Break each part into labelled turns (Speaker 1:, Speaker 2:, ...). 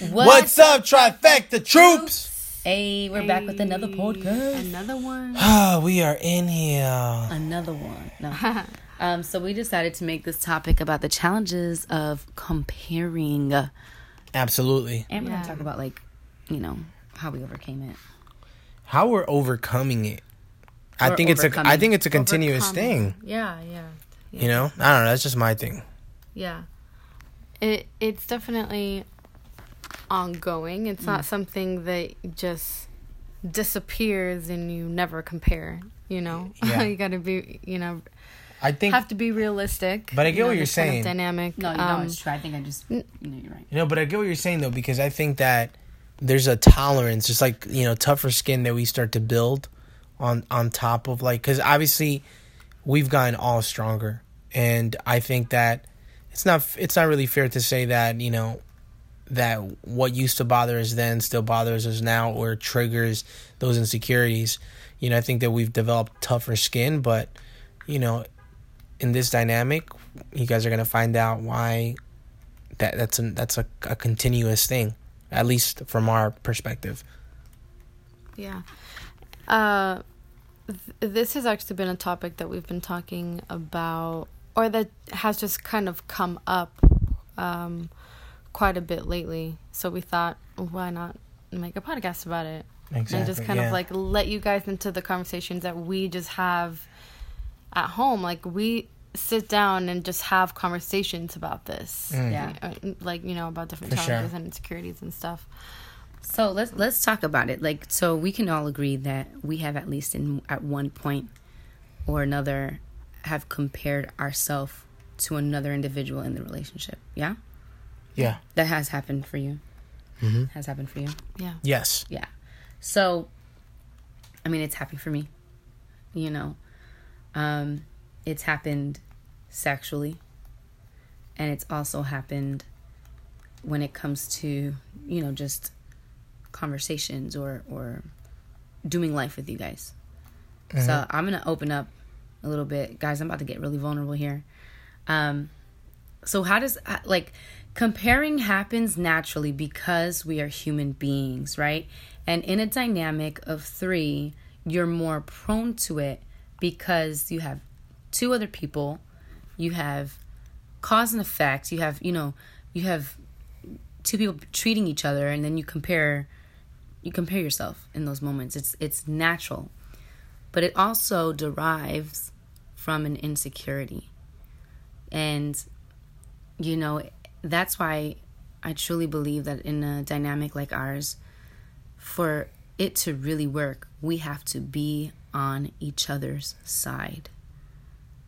Speaker 1: What's up, trifecta troops?
Speaker 2: Hey, we're back with another podcast.
Speaker 3: Another one.
Speaker 1: Ah, we are in here.
Speaker 2: Another one. No. um, so we decided to make this topic about the challenges of comparing,
Speaker 1: Absolutely.
Speaker 2: and we're
Speaker 3: Yeah.
Speaker 2: gonna talk about like, you know, how we overcame it.
Speaker 1: How we're overcoming it. I
Speaker 2: Or
Speaker 1: think it's a. I
Speaker 2: overcoming.
Speaker 1: think it's a continuous
Speaker 3: Overcoming.
Speaker 1: thing.
Speaker 3: Yeah, yeah,
Speaker 1: You know. I don't know. That's just my thing.
Speaker 3: yeah. It it's definitely ongoing. It's
Speaker 1: Mm.
Speaker 3: not something that just disappears and you never compare. You know,
Speaker 1: Yeah.
Speaker 3: you got to be. You know,
Speaker 1: I think.
Speaker 3: have to be realistic.
Speaker 1: But I get
Speaker 3: you know,
Speaker 1: what you're
Speaker 3: this kind of
Speaker 1: saying.
Speaker 3: dynamic.
Speaker 2: No, you know
Speaker 3: um,
Speaker 2: it's true. I think I just, you know, you're right.
Speaker 1: You know, but I get what you're saying though, because I think that there's a tolerance, just like you know, tougher skin that we start to build on on top of like, because obviously we've gotten all stronger, and I think that it's not it's not really fair to say that you know that what used to bother us then still bothers us now or triggers those insecurities. You know, I think that we've developed tougher skin, but you know, in this dynamic, you guys are gonna find out why that that's a that's a, a continuous thing, at least from our perspective.
Speaker 3: Yeah. Uh, th- this has actually been a topic that we've been talking about, or that has just kind of come up um, quite a bit lately. So we thought, why not make a podcast about it? and just kind of like let you guys into the conversations that we just have at home. Like we sit down and just have conversations about this.
Speaker 2: Yeah.
Speaker 3: Uh, Like, you know, about different
Speaker 1: For sure.
Speaker 3: challenges and insecurities and stuff.
Speaker 2: So let's let's talk about it. Like, so we can all agree that we have at least in at one point or another have compared ourselves to another individual in the relationship. Yeah,
Speaker 1: yeah,
Speaker 2: that has happened for you.
Speaker 1: Mhm.
Speaker 2: Has happened for you.
Speaker 3: Yeah.
Speaker 1: yes,
Speaker 2: Yeah. So, I mean, it's happened for me. You know, um, it's happened sexually, and it's also happened when it comes to you know just conversations or or doing life with you guys. So I'm gonna open up a little bit, guys. I'm about to get really vulnerable here. Um, so how does uh, like comparing happens naturally because we are human beings, right? And in a dynamic of 3, you're more prone to it because you have two other people, you have cause and effect, you have, you know, you have two people treating each other and then you compare you compare yourself in those moments. It's it's natural. But it also derives from an insecurity. And you know, that's why I truly believe that in a dynamic like ours, for it to really work, we have to be on each other's side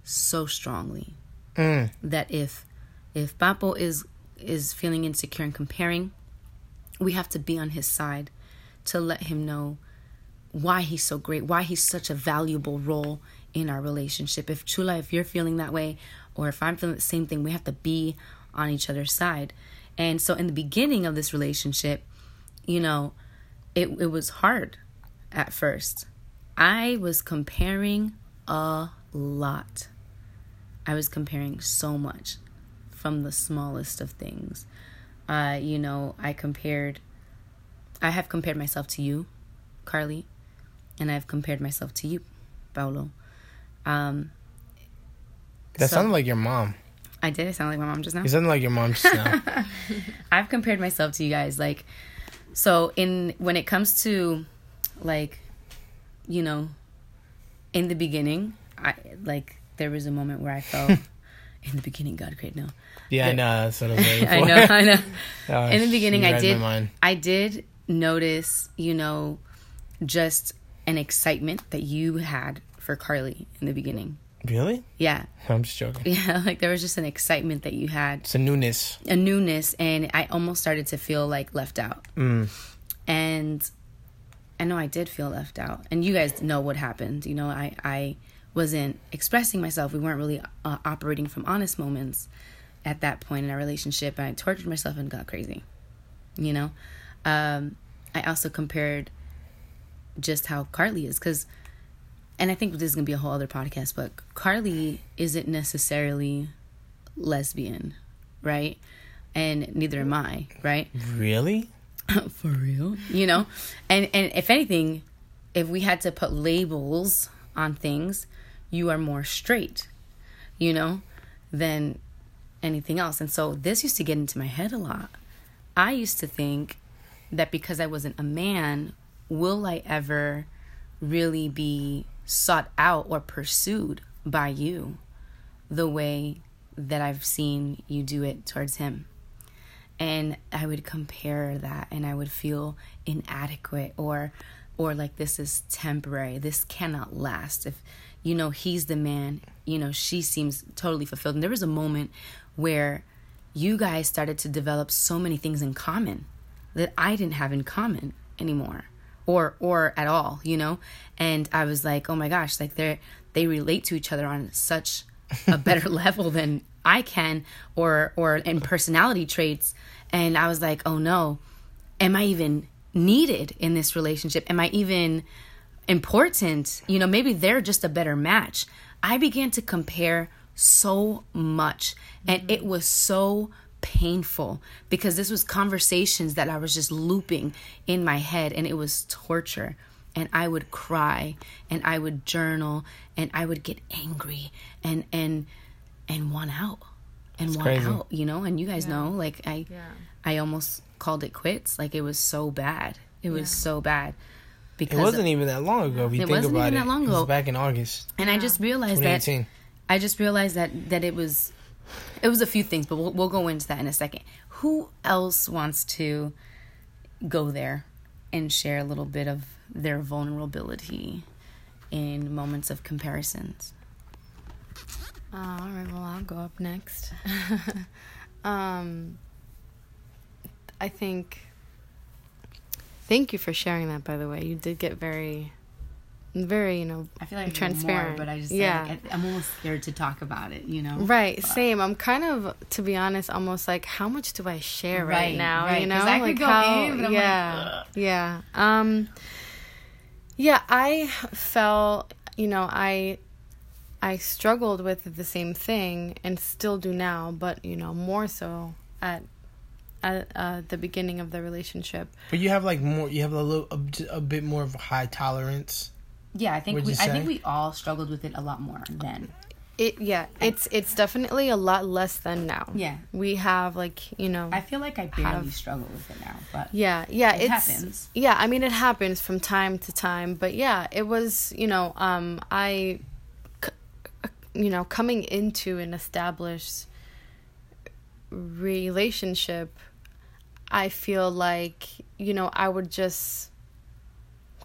Speaker 2: so strongly
Speaker 1: Mm.
Speaker 2: that if if Papo is is feeling insecure and comparing, we have to be on his side to let him know why he's so great, why he's such a valuable role in our relationship. If Chula, if you're feeling that way, or if I'm feeling the same thing, we have to be on each other's side. And so in the beginning of this relationship, you know, it it was hard at first. I was comparing a lot. I was comparing so much from the smallest of things. Uh, you know, I compared I have compared myself to you, Carly, and I've compared myself to you, Paolo. Um
Speaker 1: that
Speaker 2: so-
Speaker 1: sounded like your mom.
Speaker 2: I did I sound like my mom just now.
Speaker 1: You sounded like your mom just now.
Speaker 2: I've compared myself to you guys like so in when it comes to like you know in the beginning I like there was a moment where I felt in the beginning God great no
Speaker 1: yeah, I know. That's what I was for.
Speaker 2: I know I know
Speaker 1: Oh,
Speaker 2: in the beginning I did. I did notice you know just an excitement that you had for Carly in the beginning
Speaker 1: Really?
Speaker 2: yeah
Speaker 1: I'm just joking.
Speaker 2: yeah like there was just an excitement that you had
Speaker 1: It's a newness.
Speaker 2: a newness and I almost started to feel like left out.
Speaker 1: Mm.
Speaker 2: And I know I did feel left out. And you guys know what happened. You know, I I wasn't expressing myself. We weren't really uh, operating from honest moments at that point in our relationship. And I tortured myself and got crazy. You know, um, I also compared just how Carly is because, and I think this is gonna be a whole other podcast. But Carly isn't necessarily lesbian, right? and neither am I, right?
Speaker 1: Really?
Speaker 2: For real? You know? And and if anything, if we had to put labels on things, you are more straight, you know, than anything else. And so this used to get into my head a lot. I used to think that because I wasn't a man, will I ever really be sought out or pursued by you the way that I've seen you do it towards him? And I would compare that and I would feel inadequate or or like this is temporary. This cannot last. If you know he's the man, you know she seems totally fulfilled. And there was a moment where you guys started to develop so many things in common that I didn't have in common anymore or or at all, you know? And I was like, "Oh my gosh, like they they relate to each other on such a better level than I can or or in personality traits." And I was like, "Oh no, am I even needed in this relationship? Am I even important? You know, maybe they're just a better match." I began to compare so much and mm-hmm. it was so painful because this was conversations that I was just looping in my head and it was torture and I would cry and I would journal and I would get angry and and and want out and want crazy. out you know and you guys yeah. know like I yeah. I almost called it quits like it was so bad it was yeah. so bad
Speaker 1: because it wasn't of, even that long ago if you think about it that long ago. it was back in August
Speaker 2: and I just realized that I just realized that that it was it was a few things, but we'll, we'll go into that in a second. Who else wants to go there and share a little bit of their vulnerability in moments of comparisons?
Speaker 3: Uh, all right, well, I'll go up next. um, I think. Thank you for sharing that, by the way. You did get very very you know
Speaker 2: i feel like
Speaker 3: transparent
Speaker 2: more, but i just yeah like, i'm almost scared to talk about it you know
Speaker 3: right but. same i'm kind of to be honest almost like how much do i share right, right now right. you know I like how in, yeah like, yeah um yeah i felt you know i i struggled with the same thing and still do now but you know more so at at uh, the beginning of the relationship.
Speaker 1: But you have like more. You have a little a, a bit more of a high tolerance
Speaker 2: yeah, I think we, I think we all struggled with it a lot more then.
Speaker 3: It yeah, it's it's definitely a lot less than now.
Speaker 2: Yeah,
Speaker 3: we have like you know.
Speaker 2: I feel like I barely have, struggle with it now, but
Speaker 3: yeah, yeah,
Speaker 2: it happens.
Speaker 3: Yeah, I mean it happens from time to time, but yeah, it was you know um I, you know, coming into an established relationship, I feel like you know I would just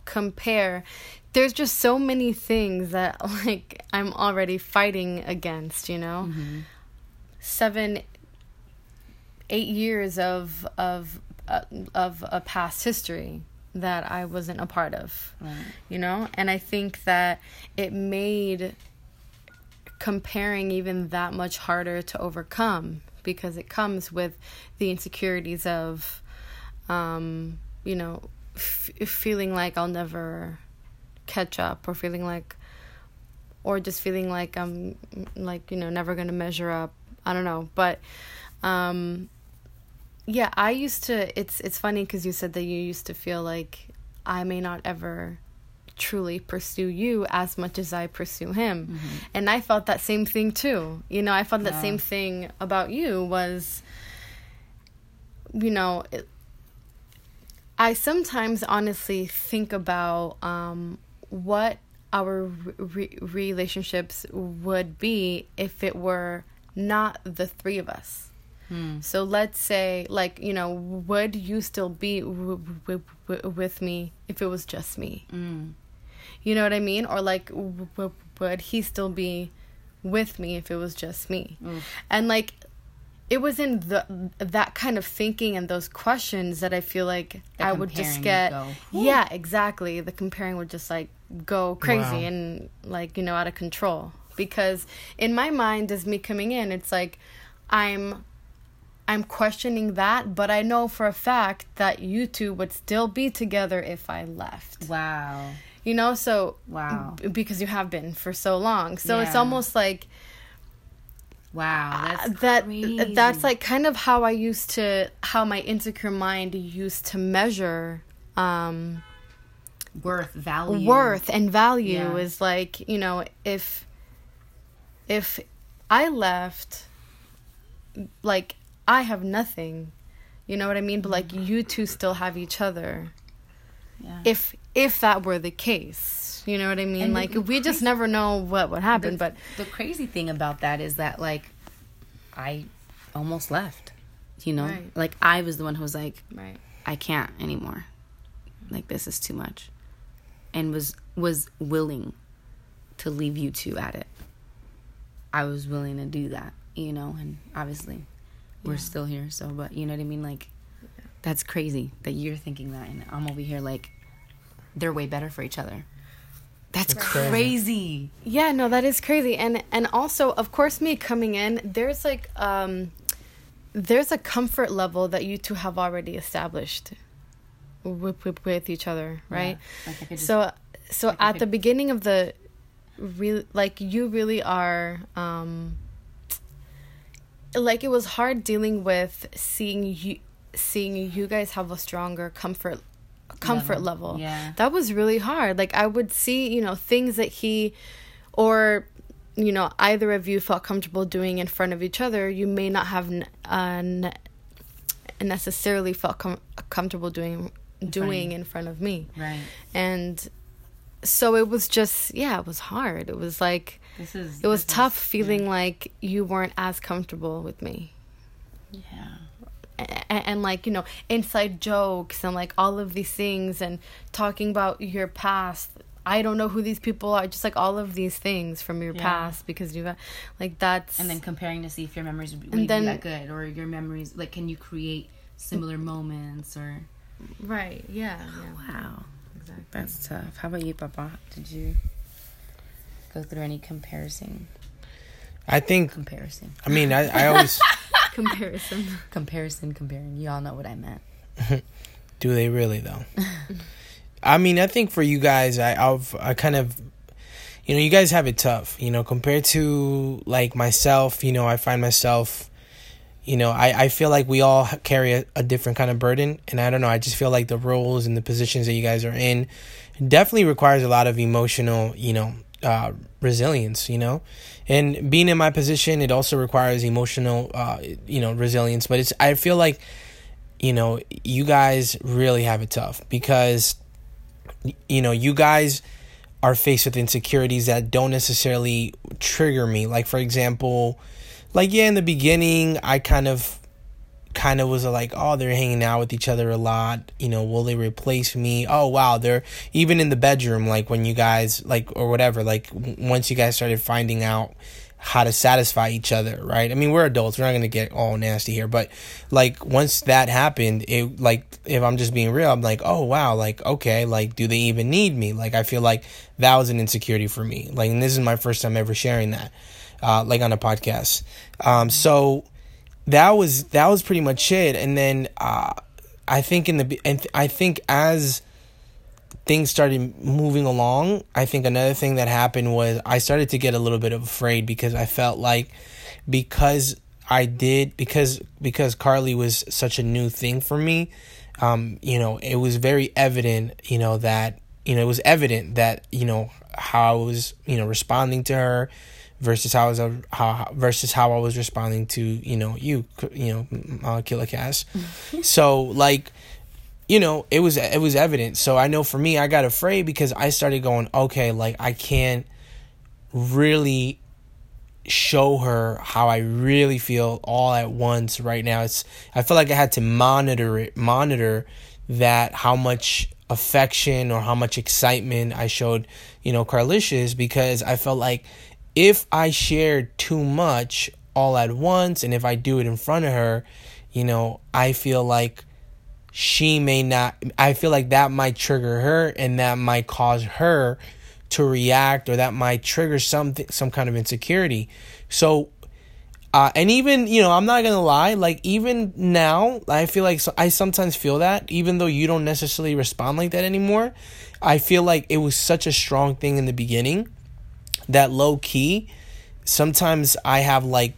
Speaker 3: compare there's just so many things that like I'm already fighting against, you know. Mm-hmm. Seven, eight years of of uh, of a past history that I wasn't a part of, right. you know, and I think that it made comparing even that much harder to overcome because it comes with the insecurities of, um, you know, f- feeling like I'll never catch up or feeling like or just feeling like I'm like you know never going to measure up. I don't know, but um yeah, I used to it's it's funny cuz you said that you used to feel like I may not ever truly pursue you as much as I pursue him. Mm-hmm. And I felt that same thing too. You know, I felt that same thing about you was you know, it, I sometimes honestly think about um, what our re- relationships would be if it were not the three of us. Hmm. So let's say, like, you know, would you still be w- w- w- with me if it was just me? Mm. You know what I mean? Or like, would he still be with me if it was just me? Mm. And like, it was in the that kind of thinking and those questions that I feel like the I would just get. Yeah, exactly. The comparing would just like go crazy wow. and like you know out of control because in my mind as me coming in, it's like I'm I'm questioning that, but I know for a fact that you two would still be together if I left.
Speaker 2: Wow.
Speaker 3: You know, so
Speaker 2: wow.
Speaker 3: because you have been for so long. So yeah. it's almost like
Speaker 2: Wow, that's
Speaker 3: that
Speaker 2: crazy.
Speaker 3: that's like kind of how I used to how my insecure mind used to measure um
Speaker 2: worth, value,
Speaker 3: worth and value
Speaker 2: Yeah.
Speaker 3: is like you know if if i left like i have nothing you know what i mean but like you two still have each other
Speaker 2: Yeah.
Speaker 3: if if that were the case you know what i mean
Speaker 2: And
Speaker 3: like we just never know what would happen
Speaker 2: the,
Speaker 3: but
Speaker 2: the crazy thing about that is that like I almost left. You know,
Speaker 3: Right.
Speaker 2: like I was the one who was like,
Speaker 3: right
Speaker 2: I can't anymore. Like this is too much, and was was willing to leave you two at it. I was willing to do that, you know, and obviously we're still here. So, but you know what I mean? Like that's crazy that you're thinking that, and I'm over here like they're way better for each other. That's
Speaker 1: crazy.
Speaker 2: crazy.
Speaker 3: Yeah, no, that is crazy. And and also, of course, me coming in, there's like um there's a comfort level that you two have already established with, with, with each other, right?
Speaker 2: Yeah. Like just-
Speaker 3: So so
Speaker 2: I
Speaker 3: at the beginning of the real like you really are um like it was hard dealing with seeing you seeing you guys have a stronger comfort comfort level.
Speaker 2: Yeah.
Speaker 3: That was really hard. Like I would see, you know, things that he or you know, either of you felt comfortable doing in front of each other, you may not have n- uh, ne- necessarily felt com- comfortable doing doing in front of me.
Speaker 2: Right.
Speaker 3: And so it was just yeah, it was hard. It was like
Speaker 2: This is.
Speaker 3: it was
Speaker 2: this is-
Speaker 3: tough feeling like you weren't as comfortable with me.
Speaker 2: Yeah.
Speaker 3: And, and like you know inside jokes and like all of these things and talking about your past. I don't know who these people are just like all of these things from your
Speaker 2: Yeah.
Speaker 3: past because you've like that's
Speaker 2: and then comparing to see if your memories would
Speaker 3: And
Speaker 2: be
Speaker 3: then-
Speaker 2: that good or your memories like can you create similar moments or
Speaker 3: right yeah, yeah.
Speaker 2: Oh, wow.
Speaker 3: Exactly.
Speaker 2: That's tough. How about you papa? Did you go through any comparison?
Speaker 1: I think.
Speaker 2: comparison.
Speaker 1: I mean, I, I always
Speaker 3: comparison
Speaker 2: comparison comparing you all know what i meant
Speaker 1: do. They really though. I mean, I think for you guys, I I've I kind of, you know, you guys have it tough. You know, compared to like myself. You know, I find myself. You know, I, I feel like we all carry a, a different kind of burden, and I don't know. I just feel like the roles and the positions that you guys are in definitely requires a lot of emotional, you know, uh, resilience. You know, and being in my position, it also requires emotional, uh, you know, resilience. But it's I feel like, you know, you guys really have it tough because, you know, you guys are faced with insecurities that don't necessarily trigger me. Like for example, like yeah, in the beginning, I kind of kind of was like, oh, they're hanging out with each other a lot. You know, will they replace me? Oh, wow, they're even in the bedroom, like when you guys like or whatever. Like once you guys started finding out how to satisfy each other, right? I mean, we're adults. We're not gonna get all nasty here, but like once that happened, it like if I'm just being real, I'm like, oh wow, like okay, like do they even need me? Like I feel like that was an insecurity for me. Like, and this is my first time ever sharing that, uh, like on a podcast. Um, so that was that was pretty much it. And then uh, I think in the and I think as things started moving along, I think another thing that happened was I started to get a little bit afraid because I felt like because I did because because Carly was such a new thing for me, um, you know, it was very evident, you know, that you know, it was evident that, you know, how I was, you know, responding to her versus how I was uh, how versus how I was responding to, you know, you, you know, uh, Killer Cass. so like you know, it was it was evident. So I know for me, I got afraid because I started going, okay, like I can't really show her how I really feel all at once right now. It's I feel like I had to monitor it, monitor that how much affection or how much excitement I showed, you know, Carlicious because I felt like if I share too much all at once and if I do it in front of her, you know, I feel like she may not I feel like that might trigger her and that might cause her to react or that might trigger something some kind of insecurity. So uh, and even you know I'm not gonna lie like even now I feel like so, I sometimes feel that even though you don't necessarily respond like that anymore I feel like it was such a strong thing in the beginning that low key sometimes I have like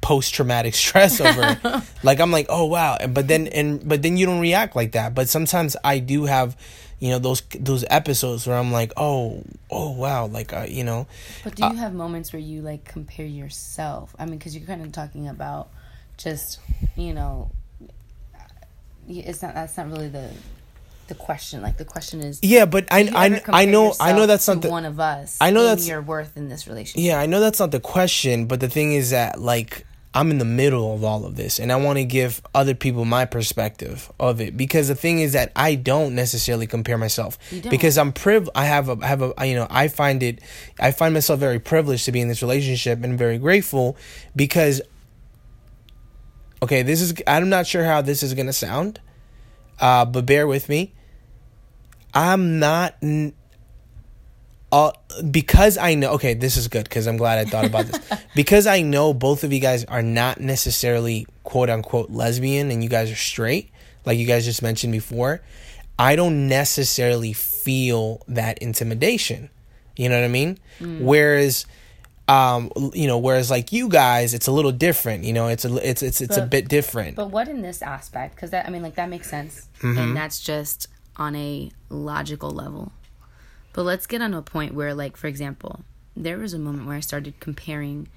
Speaker 1: post traumatic stress over it. like I'm like, oh wow, but then and but then you don't react like that. But sometimes I do have, you know, those those episodes where I'm like, oh oh wow, like uh, you know.
Speaker 2: But do you uh, have moments where you like compare yourself? I mean, because you're kind of talking about just you know, it's not that's not really the the question. Like the question is,
Speaker 1: yeah, but I I, I know I know that's not the,
Speaker 2: one of us.
Speaker 1: I know that's
Speaker 2: your worth in this relationship.
Speaker 1: Yeah, I know that's not the question, but the thing is that like I'm in the middle of all of this, and I want to give other people my perspective of it because the thing is that I don't necessarily compare myself because I'm priv. I have a I have a you know I find it I find myself very privileged to be in this relationship and very grateful because okay, this is I'm not sure how this is gonna sound, uh, but bear with me. I'm not. Uh, because I know, okay, this is good because I'm glad I thought about this. because I know both of you guys are not necessarily quote unquote lesbian and you guys are straight, like you guys just mentioned before, I don't necessarily feel that intimidation. You know what I mean? Mm. Whereas, um, you know, whereas like you guys, it's a little different. You know, it's a it's it's it's but, a bit different.
Speaker 2: But what in this aspect? Because that I mean, like that makes sense, mm-hmm. and that's just on a logical level. But let's get on to a point where, like, for example, there was a moment where I started comparing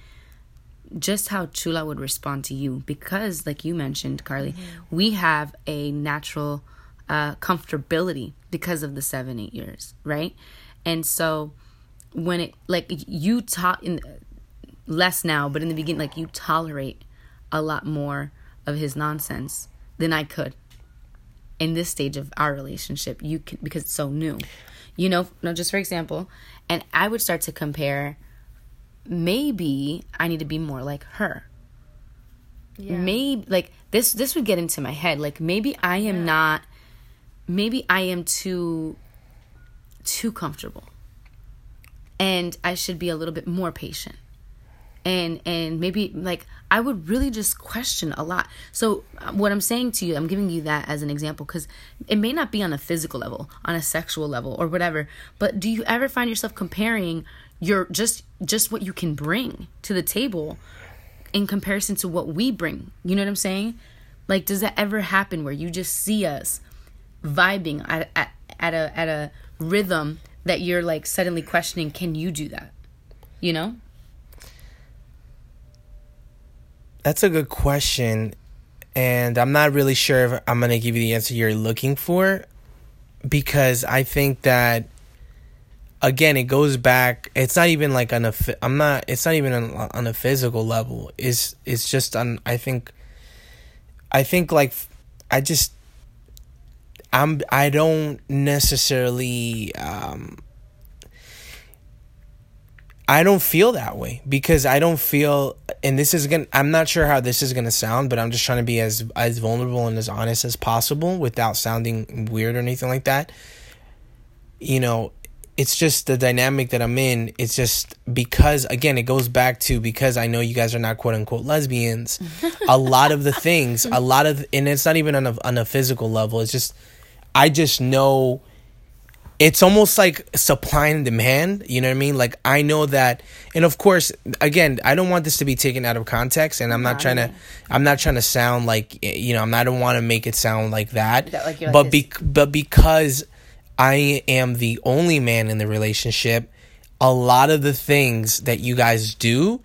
Speaker 2: just how Chula would respond to you because, like you mentioned, Carly, mm-hmm. we have a natural uh, comfortability because of the seven, eight years, right? And so when it, like, you talk in less now, but in the beginning, like, you tolerate a lot more of his nonsense than I could in this stage of our relationship. You can because it's so new. You know no just for example and i would start to compare maybe i need to be more like her. Yeah. maybe like this this would get into my head. Like maybe i am yeah. not maybe i am too too comfortable and i should be a little bit more patient and and maybe like I would really just question a lot. So uh, what I'm saying to you, I'm giving you that as an example cuz it may not be on a physical level, on a sexual level or whatever, but do you ever find yourself comparing your just just what you can bring to the table in comparison to what we bring? You know what I'm saying? Like does that ever happen where you just see us vibing at at, at a at a rhythm that you're like suddenly questioning, can you do that? You know?
Speaker 1: That's a good question. And I'm not really sure if I'm going to give you the answer you're looking for because I think that again it goes back it's not even like on a I'm not it's not even on, on a physical level it's it's just on I think I think like I just I'm I don't necessarily um I don't feel that way because I don't feel and this is going to I'm not sure how this is going to sound but I'm just trying to be as as vulnerable and as honest as possible without sounding weird or anything like that. You know, it's just the dynamic that I'm in. It's just because again, it goes back to because I know you guys are not quote unquote lesbians. a lot of the things, a lot of and it's not even on a on a physical level. It's just I just know it's almost like supply and demand you know what i mean? Like i know that and of course again i don't want this to be taken out of context and i'm not trying to i'm not trying to sound like you know i'm not, i don't want to make it sound like that, that like but be, but because i am the only man in the relationship a lot of the things that you guys do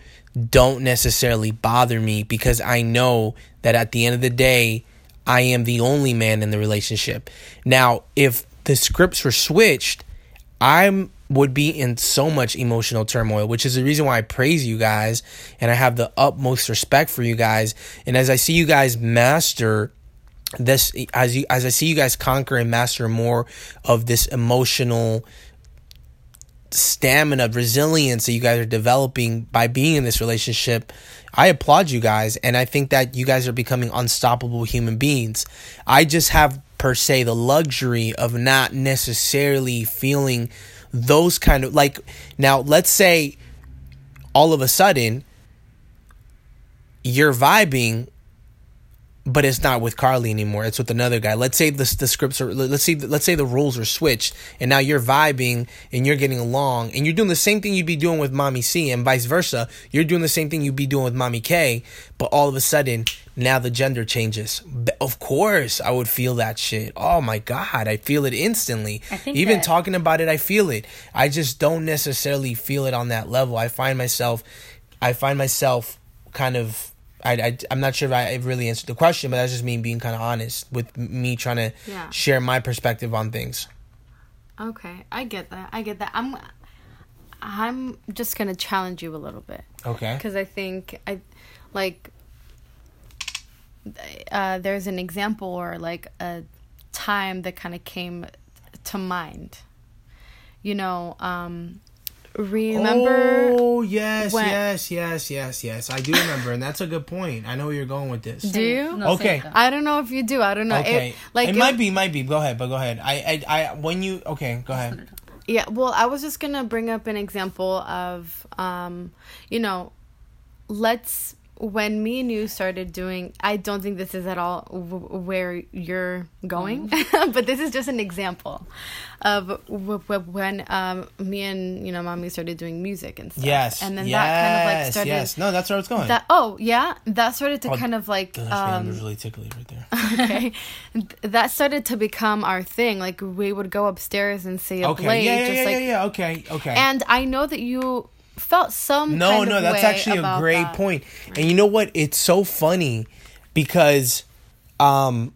Speaker 1: don't necessarily bother me because i know that at the end of the day I am the only man in the relationship. Now, if the scripts were switched, I would be in so much emotional turmoil, which is the reason why I praise you guys and I have the utmost respect for you guys. And as I see you guys master this, as you as I see you guys conquer and master more of this emotional stamina, resilience that you guys are developing by being in this relationship, I applaud you guys. And I think that you guys are becoming unstoppable human beings. I just have per se the luxury of not necessarily feeling those kind of like now let's say all of a sudden you're vibing but it's not with Carly anymore. It's with another guy. Let's say the the scripts are let's say let's say the rules are switched, and now you're vibing and you're getting along, and you're doing the same thing you'd be doing with Mommy C, and vice versa. You're doing the same thing you'd be doing with Mommy K, but all of a sudden now the gender changes. Of course, I would feel that shit. Oh my god, I feel it instantly.
Speaker 2: I think
Speaker 1: Even
Speaker 2: that-
Speaker 1: talking about it, I feel it. I just don't necessarily feel it on that level. I find myself, I find myself kind of. I, I, I'm not sure if I really answered the question, but that's just me being kind of honest with me trying to
Speaker 3: Yeah.
Speaker 1: share my perspective on things.
Speaker 3: Okay, I get that. I get that. I'm I'm just going to challenge you a little bit
Speaker 1: Okay.
Speaker 3: because I think I like uh there's an example or like a time that kind of came to mind. You know, um remember
Speaker 1: Oh yes,
Speaker 3: when-
Speaker 1: yes, yes, yes, yes. I do remember, and that's a good point. I know where you're going with this.
Speaker 3: Do you?
Speaker 2: No,
Speaker 1: Okay.
Speaker 3: I don't know if you do. I don't know.
Speaker 1: Okay,
Speaker 3: It, like
Speaker 1: it, might be, might be. Go ahead, but go ahead. I, I, I. When you okay, go ahead.
Speaker 3: Yeah, well, I was just gonna bring up an example of, um, you know, let's when me and you started doing. I don't think this is at all w- where you're going, but this is just an example of w- w- when um, me and you know, mommy started doing music and stuff.
Speaker 1: Yes,
Speaker 3: and then
Speaker 1: yes,
Speaker 3: that kind of like started.
Speaker 1: yes. No, that's where I was going.
Speaker 3: That oh yeah, that started to
Speaker 1: Oh,
Speaker 3: kind of like
Speaker 1: Gosh, man,
Speaker 3: um,
Speaker 1: really tickly right there.
Speaker 3: okay, that started to become our thing. Like we would go upstairs and see a
Speaker 1: Okay,
Speaker 3: blade,
Speaker 1: yeah, yeah,
Speaker 3: just
Speaker 1: yeah,
Speaker 3: like
Speaker 1: yeah, yeah. Okay, okay.
Speaker 3: and I know that you felt some
Speaker 1: no,
Speaker 3: kind
Speaker 1: no,
Speaker 3: of
Speaker 1: that's
Speaker 3: way
Speaker 1: actually a great
Speaker 3: that.
Speaker 1: point. And you know what? It's so funny because, um,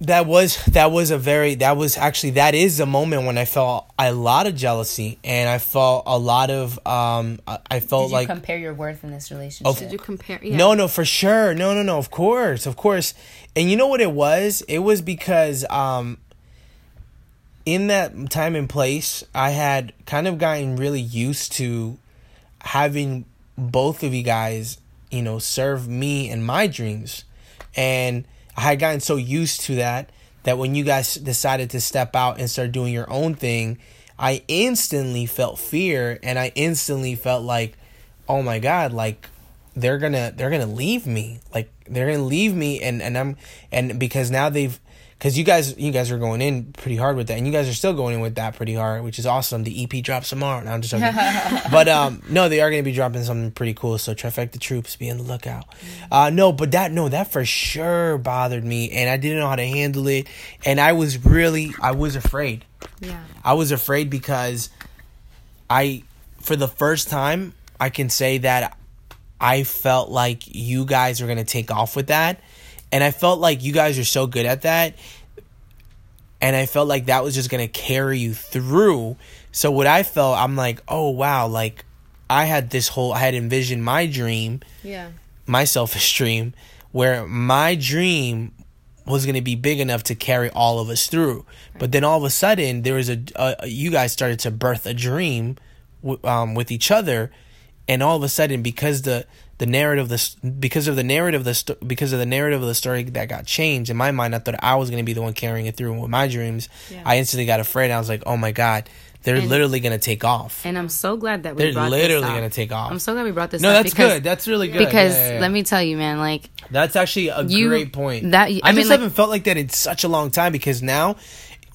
Speaker 1: that was that was a very that was actually that is a moment when I felt a lot of jealousy and I felt a lot of um I, I felt
Speaker 2: Did you
Speaker 1: like
Speaker 2: compare your worth in this relationship?
Speaker 3: Did you compare? Yeah.
Speaker 1: No, no, for sure. No, no, no. Of course, of course. And you know what it was? It was because um in that time and place, I had kind of gotten really used to having both of you guys, you know, serve me and my dreams. And I had gotten so used to that that when you guys decided to step out and start doing your own thing, I instantly felt fear and I instantly felt like, oh my God, like they're gonna they're gonna leave me. Like they're gonna leave me and, and I'm and because now they've because you guys you guys are going in pretty hard with that and you guys are still going in with that pretty hard which is awesome the ep drops tomorrow no, i'm just joking but um no they are going to be dropping something pretty cool so trifecta troops be on the lookout uh no but that no that for sure bothered me and i didn't know how to handle it and i was really i was afraid
Speaker 3: Yeah.
Speaker 1: I was afraid because I, for the first time, I can say that I felt like you guys were going to take off with that. And I felt like you guys are so good at that. And I felt like that was just going to carry you through. So, what I felt, I'm like, oh, wow, like I had this whole, I had envisioned my dream
Speaker 3: Yeah.
Speaker 1: my selfish dream where my dream was going to be big enough to carry all of us through but then all of a sudden there was a, a you guys started to birth a dream w- um, with each other and all of a sudden because the the narrative of the because of the narrative of the sto- because of the narrative of the story that got changed in my mind I thought I was going to be the one carrying it through with my dreams.
Speaker 3: Yeah.
Speaker 1: I instantly got afraid. I was like oh my god they're
Speaker 2: And-
Speaker 1: literally going to take off.
Speaker 2: And I'm so glad that we
Speaker 1: they're
Speaker 2: brought
Speaker 1: literally going to take off.
Speaker 2: I'm so glad we brought this
Speaker 1: no that's
Speaker 2: because,
Speaker 1: good. That's really good.
Speaker 2: Because
Speaker 1: Yeah, yeah,
Speaker 2: let me tell you, man, like
Speaker 1: That's actually a
Speaker 2: You-
Speaker 1: great point.
Speaker 2: that-
Speaker 1: I,
Speaker 2: I mean,
Speaker 1: just
Speaker 2: like-
Speaker 1: haven't felt like that in such a long time because now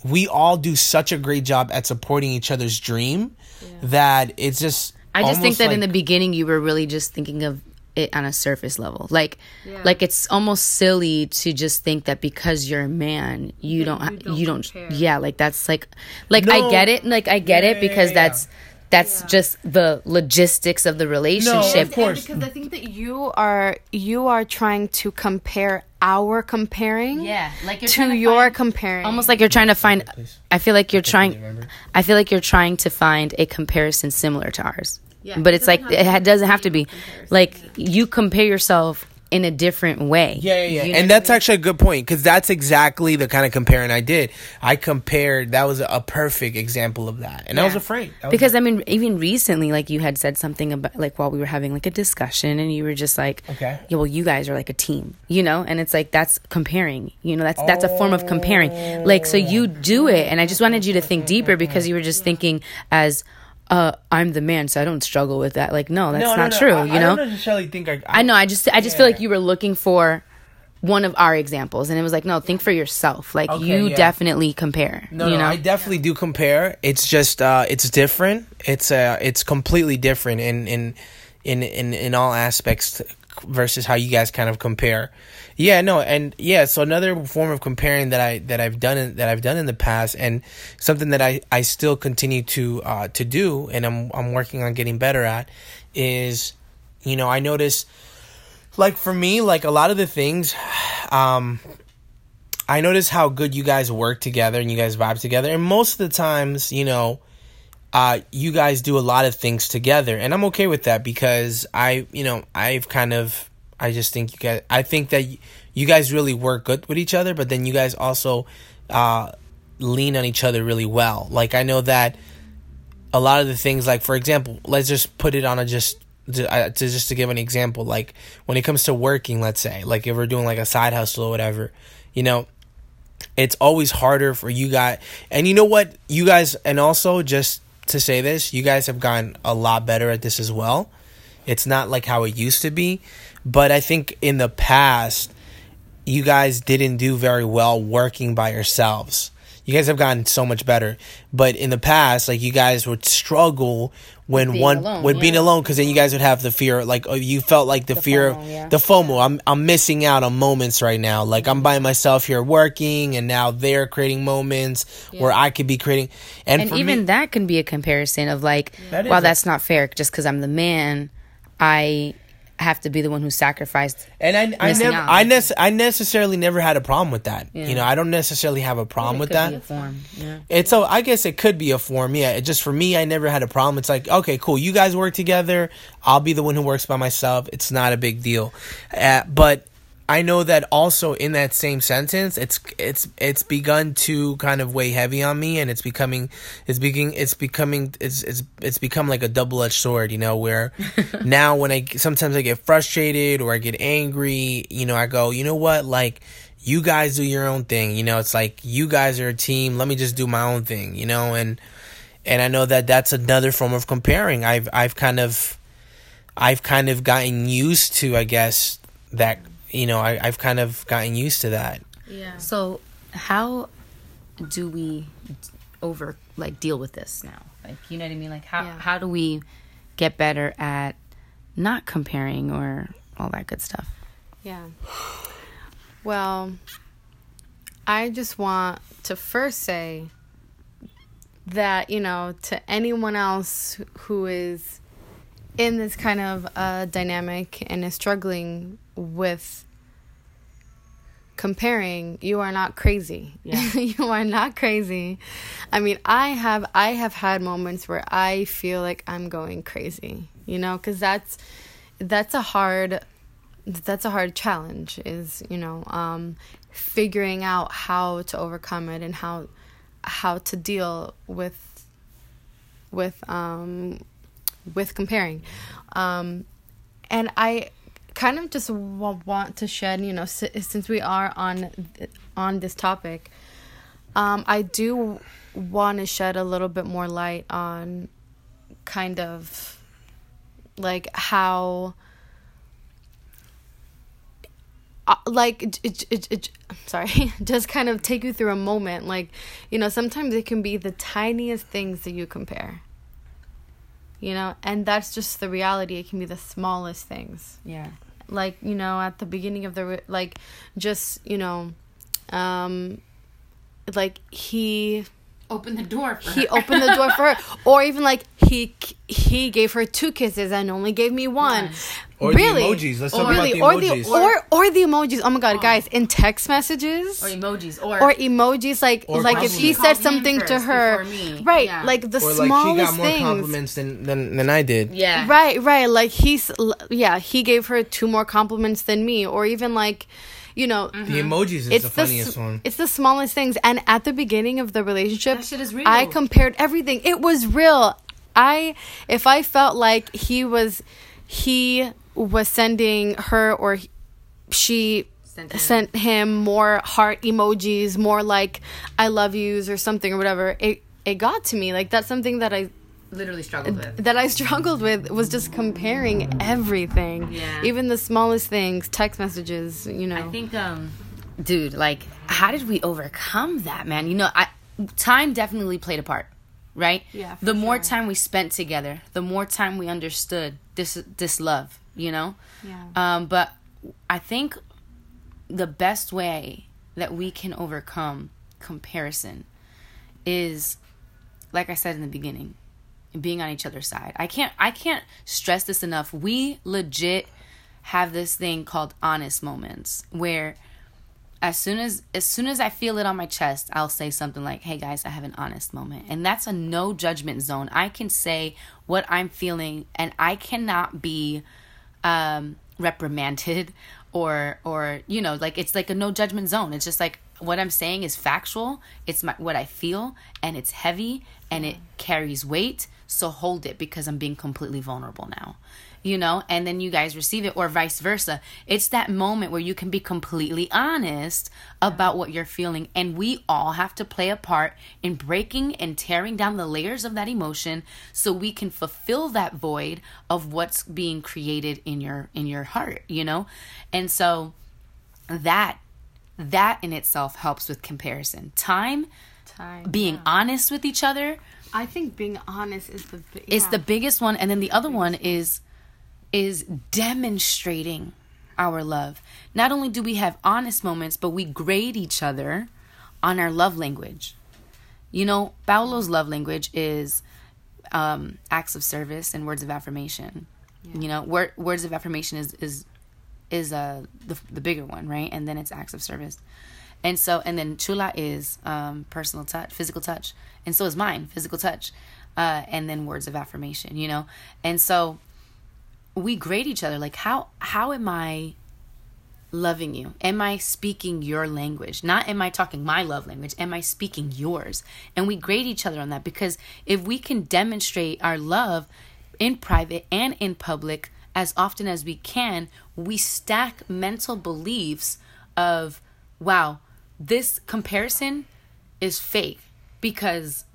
Speaker 1: we all do such a great job at supporting each other's dream that it's just.
Speaker 2: I just think that in the beginning you were really just thinking of it on a surface level. Like
Speaker 3: Yeah.
Speaker 2: like it's almost silly to just think that because you're a man, you don't
Speaker 3: you don't
Speaker 2: you don't yeah, like that's like like I get it, like I get
Speaker 1: Yeah,
Speaker 2: it because
Speaker 1: yeah, yeah.
Speaker 2: that's that's just the logistics of the relationship.
Speaker 1: of course.
Speaker 3: because I think that you are you are trying to compare our comparing
Speaker 2: Yeah, like you're
Speaker 3: to
Speaker 2: to
Speaker 3: your
Speaker 2: find-
Speaker 3: comparing.
Speaker 2: almost like you're trying to find
Speaker 1: Please.
Speaker 2: I feel like you're trying? I feel like you're trying to find a comparison similar to ours.
Speaker 3: Yeah,
Speaker 2: but
Speaker 3: it
Speaker 2: it's like it ha- doesn't have to be like you compare yourself in a different way.
Speaker 1: Yeah, yeah, yeah.
Speaker 2: You know
Speaker 1: and
Speaker 2: what I
Speaker 1: that's actually a good point because that's exactly the kind of comparing I did. I compared. That was a perfect example of that, and I was
Speaker 2: Yeah.
Speaker 1: afraid I was
Speaker 2: because I mean, even recently, like you had said something about like while we were having like a discussion, and you were just like,
Speaker 1: Okay.
Speaker 2: yeah, well, you guys are like a team, you know, and it's like that's comparing, you know, that's that's a form of comparing. Like, so you do it, and I just wanted you to think deeper because you were just thinking as uh, I'm the man, so I don't struggle with that. Like, no, that's
Speaker 1: No, no,
Speaker 2: not
Speaker 1: no,
Speaker 2: true.
Speaker 1: I,
Speaker 2: you
Speaker 1: I
Speaker 2: know,
Speaker 1: don't necessarily think I.
Speaker 2: I know. I just, I just feel like you were looking for one of our examples, and it was like, no, think for yourself. Like,
Speaker 1: Okay,
Speaker 2: you
Speaker 1: yeah.
Speaker 2: definitely compare.
Speaker 1: No,
Speaker 2: you
Speaker 1: no,
Speaker 2: know,
Speaker 1: I definitely do compare. It's just uh it's different. It's uh it's completely different in in in in, in all aspects versus how you guys kind of compare. Yeah, no, and yeah, so another form of comparing that I that I've done in, that I've done in the past and something that I I still continue to uh to do and I'm I'm working on getting better at is you know, I notice like for me like a lot of the things um I notice how good you guys work together and you guys vibe together. And most of the times, you know, uh, you guys do a lot of things together. And I'm okay with that because I, you know, I've kind of, I just think you guys, I think that you guys really work good with each other, but then you guys also uh, lean on each other really well. Like, I know that a lot of the things, like, for example, let's just put it on a just, to, uh, to just to give an example, like when it comes to working, let's say, like if we're doing like a side hustle or whatever, you know, it's always harder for you guys. And you know what? You guys, and also just to say this, you guys have gotten a lot better at this as well. It's not like how it used to be. But I think in the past, you guys didn't do very well working by yourselves. You guys have gotten so much better. But in the past, like you guys would struggle when
Speaker 2: being
Speaker 1: one
Speaker 2: alone,
Speaker 1: with being alone because then you guys would have the fear like oh, you felt like the, fear
Speaker 2: FOMO, yeah.
Speaker 1: the FOMO I'm I'm missing out on moments right now like I'm by myself here working and now they're creating moments where I could be creating and,
Speaker 2: and even
Speaker 1: me,
Speaker 2: that can be a comparison of like,
Speaker 1: That is
Speaker 2: wow,
Speaker 1: a-
Speaker 2: that's not fair. Just because I'm the man, I have to be the one who sacrificed.
Speaker 1: And I, I
Speaker 2: missing
Speaker 1: never,
Speaker 2: out.
Speaker 1: I, nec- I necessarily never had a problem with that.
Speaker 2: Yeah.
Speaker 1: You know, I don't necessarily have a problem
Speaker 2: It
Speaker 1: with
Speaker 2: could
Speaker 1: that.
Speaker 2: be a form. Yeah.
Speaker 1: It's so I guess it could be a form. Yeah, it just for me, I never had a problem. It's like okay, cool. You guys work together. I'll be the one who works by myself. It's not a big deal. Uh, but I know that also in that same sentence, it's it's it's begun to kind of weigh heavy on me, and it's becoming it's beginning it's becoming it's it's it's become like a double edged sword. You know, where now when I sometimes I get frustrated or I get angry, you know, I go, you know what, like you guys do your own thing. You know, it's like you guys are a team. Let me just do my own thing. You know, and and I know that that's another form of comparing. I've I've kind of I've kind of gotten used to, I guess that you know I, I've kind of gotten used to that.
Speaker 3: Yeah.
Speaker 2: So, how do we over like deal with this now? Like, you know what I mean? Like, how
Speaker 3: Yeah.
Speaker 2: how do we get better at not comparing or all that good stuff?
Speaker 3: Yeah. Well, I just want to first say that, you know, to anyone else who is in this kind of uh, dynamic and is struggling with comparing you are not crazy.
Speaker 2: Yeah.
Speaker 3: you are not crazy. I mean i have i have had moments where i feel like i'm going crazy you know because that's that's a hard that's a hard challenge is you know um figuring out how to overcome it and how how to deal with with um with comparing. Um and i kind of just w- want to shed you know si- since we are on th- on this topic um i do want to shed a little bit more light on kind of like how uh, like it, it, it, it, I'm sorry just kind of take you through a moment like you know sometimes it can be the tiniest things that you compare you know and that's just the reality it can be the smallest things
Speaker 2: Yeah.
Speaker 3: Like you know at the beginning of the like just you know um like he
Speaker 2: opened the door for
Speaker 3: he opened the door for her. Or even like he he gave her two kisses and only gave me one.
Speaker 2: One.
Speaker 1: Or the
Speaker 3: really
Speaker 1: emojis. Let's talk
Speaker 3: really
Speaker 1: about
Speaker 3: or
Speaker 1: the
Speaker 3: the
Speaker 1: emojis.
Speaker 3: or or the emojis oh my god guys in text messages
Speaker 2: or emojis or,
Speaker 3: or emojis like
Speaker 1: Or
Speaker 3: like if he said something to her
Speaker 2: me.
Speaker 3: right
Speaker 2: Yeah.
Speaker 3: like the
Speaker 1: Or like she
Speaker 3: smallest
Speaker 1: got more
Speaker 3: things
Speaker 1: compliments than, than than I did.
Speaker 2: yeah.
Speaker 3: Right, right. Like he's, yeah, he gave her two more compliments than me, or even like, you know,
Speaker 1: The mm-hmm. emojis is
Speaker 3: it's
Speaker 1: the
Speaker 3: the,
Speaker 1: funniest
Speaker 3: s-
Speaker 1: one.
Speaker 3: it's the smallest things. And at the beginning of the relationship,
Speaker 2: shit is real.
Speaker 3: I compared everything. It was real. I, if I felt like he was, he was sending her or he- she
Speaker 2: Sent him.
Speaker 3: sent him more heart emojis, more like I love yous or something or whatever. It it got to me. Like that's something that I
Speaker 2: literally struggled with.
Speaker 3: that I struggled with was just comparing everything.
Speaker 2: Yeah.
Speaker 3: Even the smallest things, text messages, you know.
Speaker 2: I think, um, dude, like, how did we overcome that, man? You know, I time definitely played a part, right?
Speaker 3: Yeah,
Speaker 2: The more
Speaker 3: sure.
Speaker 2: time we spent together, the more time we understood this this love. You know.
Speaker 3: Yeah.
Speaker 2: Um, but I think the best way that we can overcome comparison is, like I said in the beginning, being on each other's side. I can't I can't stress this enough. We legit have this thing called honest moments where as soon as as soon as I feel it on my chest, I'll say something like, "Hey guys, I have an honest moment." And that's a no judgment zone. I can say what I'm feeling and I cannot be um reprimanded or or you know, like it's like a no judgment zone. It's just like what I'm saying is factual. It's my what I feel and it's heavy and it carries weight. So hold it because I'm being completely vulnerable now. You know, and then you guys receive it or vice versa. It's that moment where you can be completely honest about what you're feeling and we all have to play a part in breaking and tearing down the layers of that emotion so we can fulfill that void of what's being created in your in your heart, you know? And so that that in itself helps with comparison. Time,
Speaker 3: Time.
Speaker 2: being honest with each other
Speaker 3: I think being honest is the yeah.
Speaker 2: the biggest one and then the other one is is demonstrating our love. Not only do we have honest moments, but we grade each other on our love language. You know, Paolo's love language is um, acts of service and words of affirmation. You know, word, words of affirmation is is is uh the the bigger one, right? And then it's acts of service. And so and then chula is um personal touch, physical touch. And so is mine, physical touch. Uh and then words of affirmation, you know? And so we grade each other like how how am I loving you? Am I speaking your language? Not am I talking my love language? Am I speaking yours? And we grade each other on that because if we can demonstrate our love in private and in public as often as we can, we stack mental beliefs of, wow, this comparison is fake because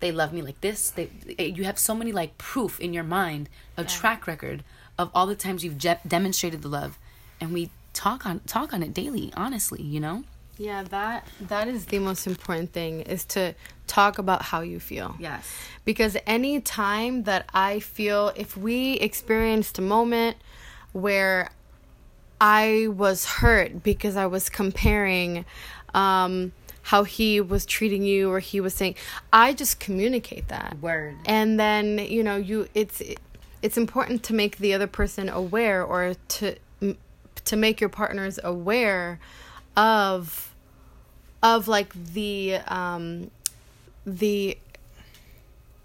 Speaker 2: they love me like this. They, you have so many like proof in your mind, a track record of all the times you've je- demonstrated the love, and we talk on talk on it daily. Honestly, you know.
Speaker 3: Yeah, that that is the most important thing is to talk about how you feel.
Speaker 2: Yes.
Speaker 3: Because any time that I feel if we experienced a moment where I was hurt because I was comparing um how he was treating you or he was saying I just communicate that.
Speaker 2: Word.
Speaker 3: And then, you know, you it's it's important to make the other person aware or to to make your partners aware of of like the um the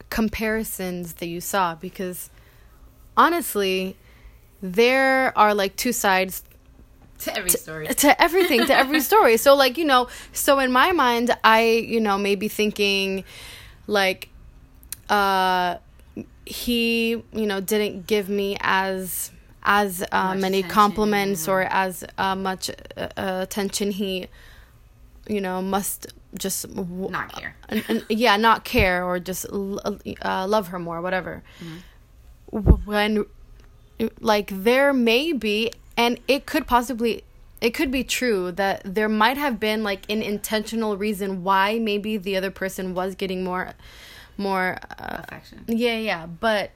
Speaker 3: comparisons that you saw because honestly there are like two sides
Speaker 2: To every story.
Speaker 3: to everything to every story so like you know so in my mind i you know maybe thinking like uh he you know didn't give me as as uh, many compliments or as uh, much uh, uh, attention he you know must just w-
Speaker 2: Not care.
Speaker 3: and, and- yeah not care or just l- uh, love her more whatever. W- when like there may be and it could possibly it could be true that there might have been like an intentional reason why maybe the other person was getting more more uh,
Speaker 2: Affection.
Speaker 3: yeah yeah but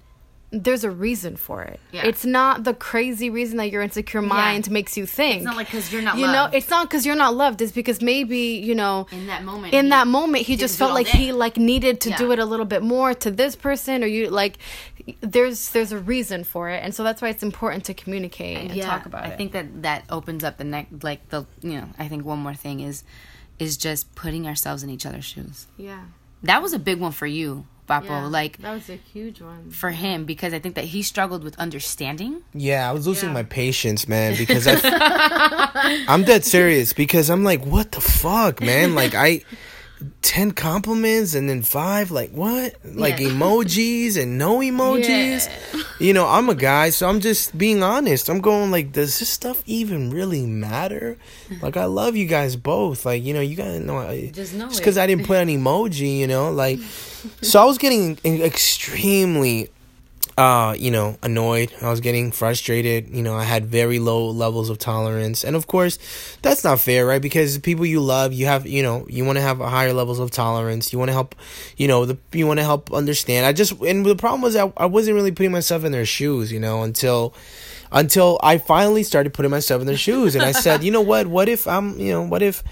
Speaker 3: there's a reason for it
Speaker 2: Yeah.
Speaker 3: it's not the crazy reason that your insecure mind makes you think
Speaker 2: It's not like because you're not
Speaker 3: you
Speaker 2: loved.
Speaker 3: know it's not because you're not loved it's because maybe you know
Speaker 2: in that moment.
Speaker 3: in that moment he just felt like
Speaker 2: day.
Speaker 3: he like needed to do it a little bit more to this person or you like there's there's a reason for it and so that's why it's important to communicate and talk about
Speaker 2: I
Speaker 3: it I
Speaker 2: think that that opens up the next, like the you know. I think one more thing is, is just putting ourselves in each other's shoes.
Speaker 3: yeah
Speaker 2: That was a big one for you, Papo.
Speaker 3: yeah
Speaker 2: Like
Speaker 3: that was a huge one
Speaker 2: for him because I think that he struggled with understanding.
Speaker 1: Yeah, I was losing
Speaker 3: Yeah.
Speaker 1: my patience, man, because I, I'm dead serious because I'm like, what the fuck, man? Like I, 10 compliments and then five like what? Like
Speaker 2: Yeah.
Speaker 1: emojis and no emojis? You know i'm a guy so i'm just being honest. I'm going like does this stuff even really matter? Mm-hmm. Like i love you guys both. Like you know you gotta know I-
Speaker 2: Just know
Speaker 1: because i didn't put an emoji you know like so i was getting extremely uh, you know, annoyed. I was getting frustrated. You know, I had very low levels of tolerance. And of course, that's not fair, right? Because people you love, you have, you know, you want to have higher levels of tolerance. You want to help, you know, the you want to help understand. I just and the problem was I, I wasn't really putting myself in their shoes, you know, until until I finally started putting myself in their shoes and I said, "You know what? What if I'm, you know, what if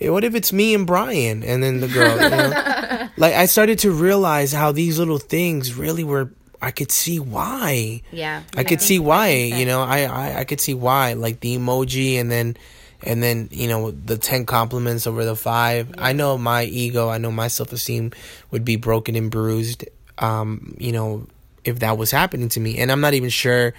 Speaker 1: what if it's me and Brian and then the girl, you know? like I started to realize how these little things really were I could see why.
Speaker 2: Yeah.
Speaker 1: I could see why, you know, I, I I could see why like the emoji and then and then, you know, the 10 compliments over the 5. I know my ego, I know my self-esteem would be broken and bruised um, you know, if that was happening to me. And I'm not even sure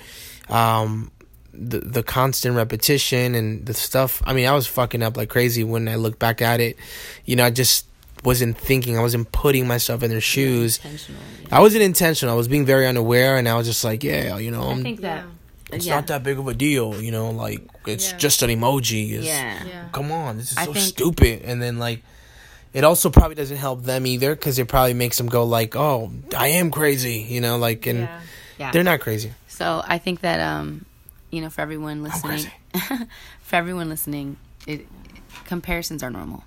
Speaker 1: um the the constant repetition and the stuff. I mean, I was fucking up like crazy when I look back at it. You know, I just wasn't thinking. I wasn't putting myself in their shoes.
Speaker 2: Intentional.
Speaker 1: I wasn't intentional. I was being very unaware, and I was just like, yeah, you know,
Speaker 2: I
Speaker 1: I'm-
Speaker 2: think that.
Speaker 1: it's
Speaker 2: yeah.
Speaker 1: not that big of a deal. You know, like it's
Speaker 3: Yeah.
Speaker 1: just an emoji. It's,
Speaker 2: Yeah.
Speaker 3: Yeah.
Speaker 1: Come on, this is
Speaker 2: I
Speaker 1: so
Speaker 2: think-
Speaker 1: stupid. And then like. It also probably doesn't help them either because it probably makes them go like, "Oh, I am crazy," you know, like, and
Speaker 3: Yeah.
Speaker 2: Yeah.
Speaker 1: they're not crazy.
Speaker 2: So I think that um, you know, for everyone listening, for everyone listening, it comparisons are normal.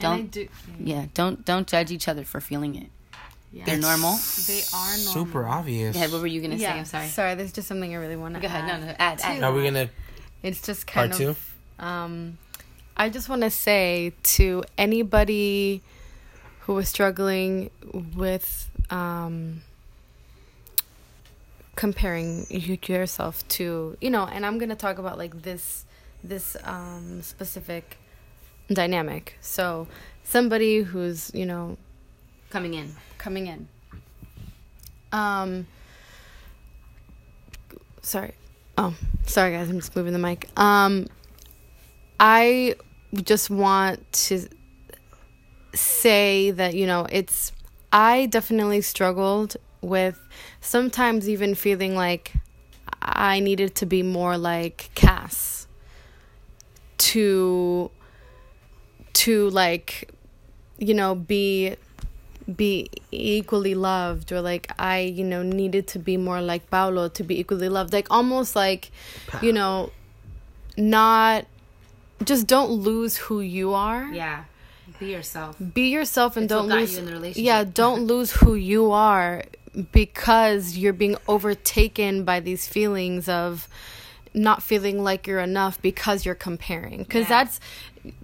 Speaker 3: Yeah.
Speaker 2: Don't-
Speaker 3: I do,
Speaker 2: Yeah, don't don't judge each other for feeling it.
Speaker 3: yeah.
Speaker 2: They're normal.
Speaker 3: They are normal.
Speaker 1: Super obvious.
Speaker 2: Yeah, what were you gonna
Speaker 3: Yeah.
Speaker 2: say? I'm sorry.
Speaker 3: Sorry, there's just something I really want to
Speaker 2: Go ahead.
Speaker 3: add.
Speaker 2: No, no, add, add.
Speaker 1: Are we gonna
Speaker 3: It's just kind of.
Speaker 1: part two?
Speaker 3: um I just want to say to anybody who is struggling with um comparing yourself to, you know, and I'm going to talk about like this this um specific dynamic. So, somebody who's, you know,
Speaker 2: Coming in.
Speaker 3: coming in. Um sorry. Oh, sorry guys, I'm just moving the mic. Um I just want to say that, you know, it's I definitely struggled with sometimes even feeling like I needed to be more like Cass to to like you know be be equally loved or like I, you know, needed to be more like Paulo to be equally loved. Like almost like, you know, not just don't lose who you are.
Speaker 2: Yeah. Be yourself.
Speaker 3: Be yourself and
Speaker 2: It's
Speaker 3: don't lose
Speaker 2: you in the relationship.
Speaker 3: Yeah, don't lose who you are because you're being overtaken by these feelings of not feeling like you're enough because you're comparing. Cuz
Speaker 2: Yeah.
Speaker 3: that's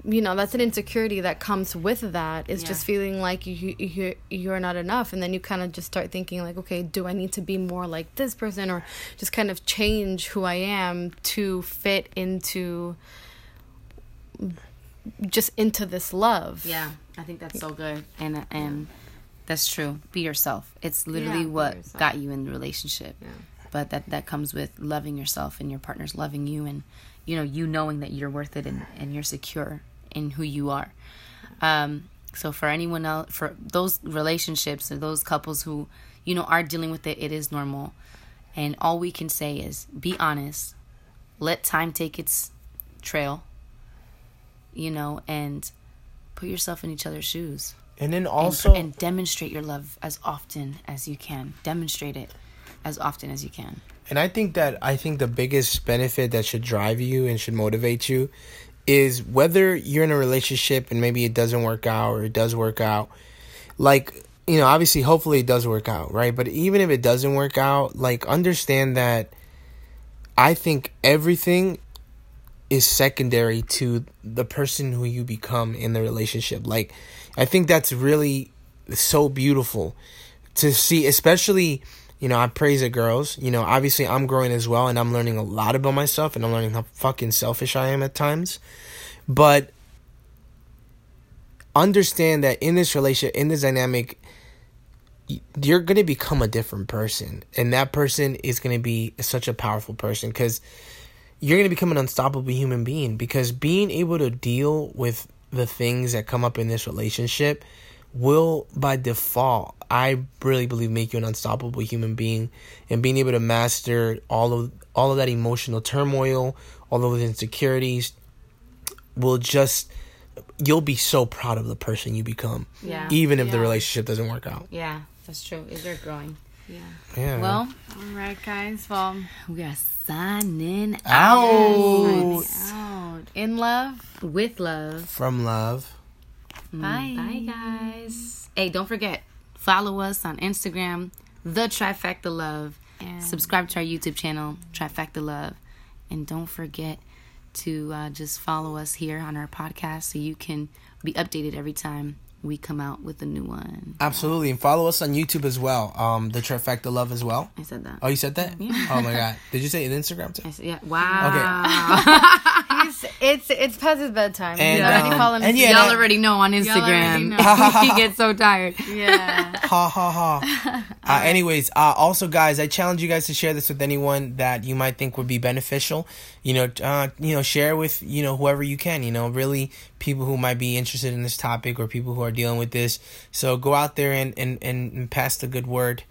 Speaker 3: you know, that's an insecurity that comes with that. Is
Speaker 2: Yeah.
Speaker 3: just feeling like you you you're not enough and then you kind of just start thinking like, okay, do I need to be more like this person or just kind of change who I am to fit into just into this love.
Speaker 2: Yeah, I think that's so good, and and that's true. Be yourself. It's literally
Speaker 3: Yeah,
Speaker 2: what
Speaker 3: yourself.
Speaker 2: got you in the relationship.
Speaker 3: Yeah.
Speaker 2: But that that comes with loving yourself and your partner's loving you, and you know you knowing that you're worth it and and you're secure in who you are. Um, so for anyone else, for those relationships or those couples who you know are dealing with it, it is normal, and all we can say is be honest. Let time take its trail. You know, and put yourself in each other's shoes
Speaker 1: and then
Speaker 2: and-
Speaker 1: also
Speaker 2: and, demonstrate your love as often as you can demonstrate it as often as you can
Speaker 1: And I think that I think the biggest benefit that should drive you and should motivate you is whether you're in a relationship and maybe it doesn't work out or it does work out. Like, you know, obviously hopefully it does work out, right? But even if it doesn't work out, like understand that I think everything is secondary to the person who you become in the relationship. Like I think that's really so beautiful to see especially you know, I praise it, girls. You know, obviously I'm growing as well, and I'm learning a lot about myself, and I'm learning how fucking selfish I am at times. But understand that in this relationship, in this dynamic, you're gonna become a different person, and that person is gonna be such a powerful person because you're gonna become an unstoppable human being. Because being able to deal with the things that come up in this relationship will by default i really believe make you an unstoppable human being and being able to master all of all of that emotional turmoil all of those insecurities will just you'll be so proud of the person you become
Speaker 2: Yeah.
Speaker 1: even if the relationship doesn't work out
Speaker 2: Yeah, that's true. Is there growing?
Speaker 3: Yeah.
Speaker 1: yeah
Speaker 2: Well,
Speaker 3: All right, guys. Well,
Speaker 2: we are signing
Speaker 1: out
Speaker 3: out in love.
Speaker 2: with love.
Speaker 1: from love
Speaker 3: Bye.
Speaker 2: Bye, guys. Hey, don't forget, follow us on Instagram, The Trifecta Love.
Speaker 3: And-
Speaker 2: Subscribe to our YouTube channel, Trifecta Love. And don't forget to uh, just follow us here on our podcast so you can be updated every time we come out with a new one.
Speaker 1: absolutely and follow us on youtube as well um the trifecta love as well
Speaker 2: I said that.
Speaker 1: oh you said that Yeah. oh my god did you say it instagram too
Speaker 2: I said, yeah. Wow.
Speaker 3: He's, it's it's past his bedtime.
Speaker 1: And,
Speaker 3: He's already
Speaker 1: um,
Speaker 3: fallen
Speaker 1: and yeah,
Speaker 2: Y'all
Speaker 1: that-
Speaker 2: already know on Instagram.
Speaker 3: know.
Speaker 2: he gets so tired.
Speaker 3: Yeah.
Speaker 1: ha ha ha. Uh, anyways, uh, also guys, I challenge you guys to share this with anyone that you might think would be beneficial. You know, uh, you know, share with you know whoever you can. You know, really people who might be interested in this topic or people who are dealing with this. So go out there and and and, and pass the good word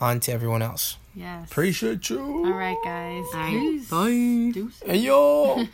Speaker 1: on to everyone else.
Speaker 3: Yes.
Speaker 1: Appreciate you.
Speaker 3: All right, guys.
Speaker 2: All right.
Speaker 3: Peace.
Speaker 2: Bye.
Speaker 3: Deuces.
Speaker 1: Hey yo.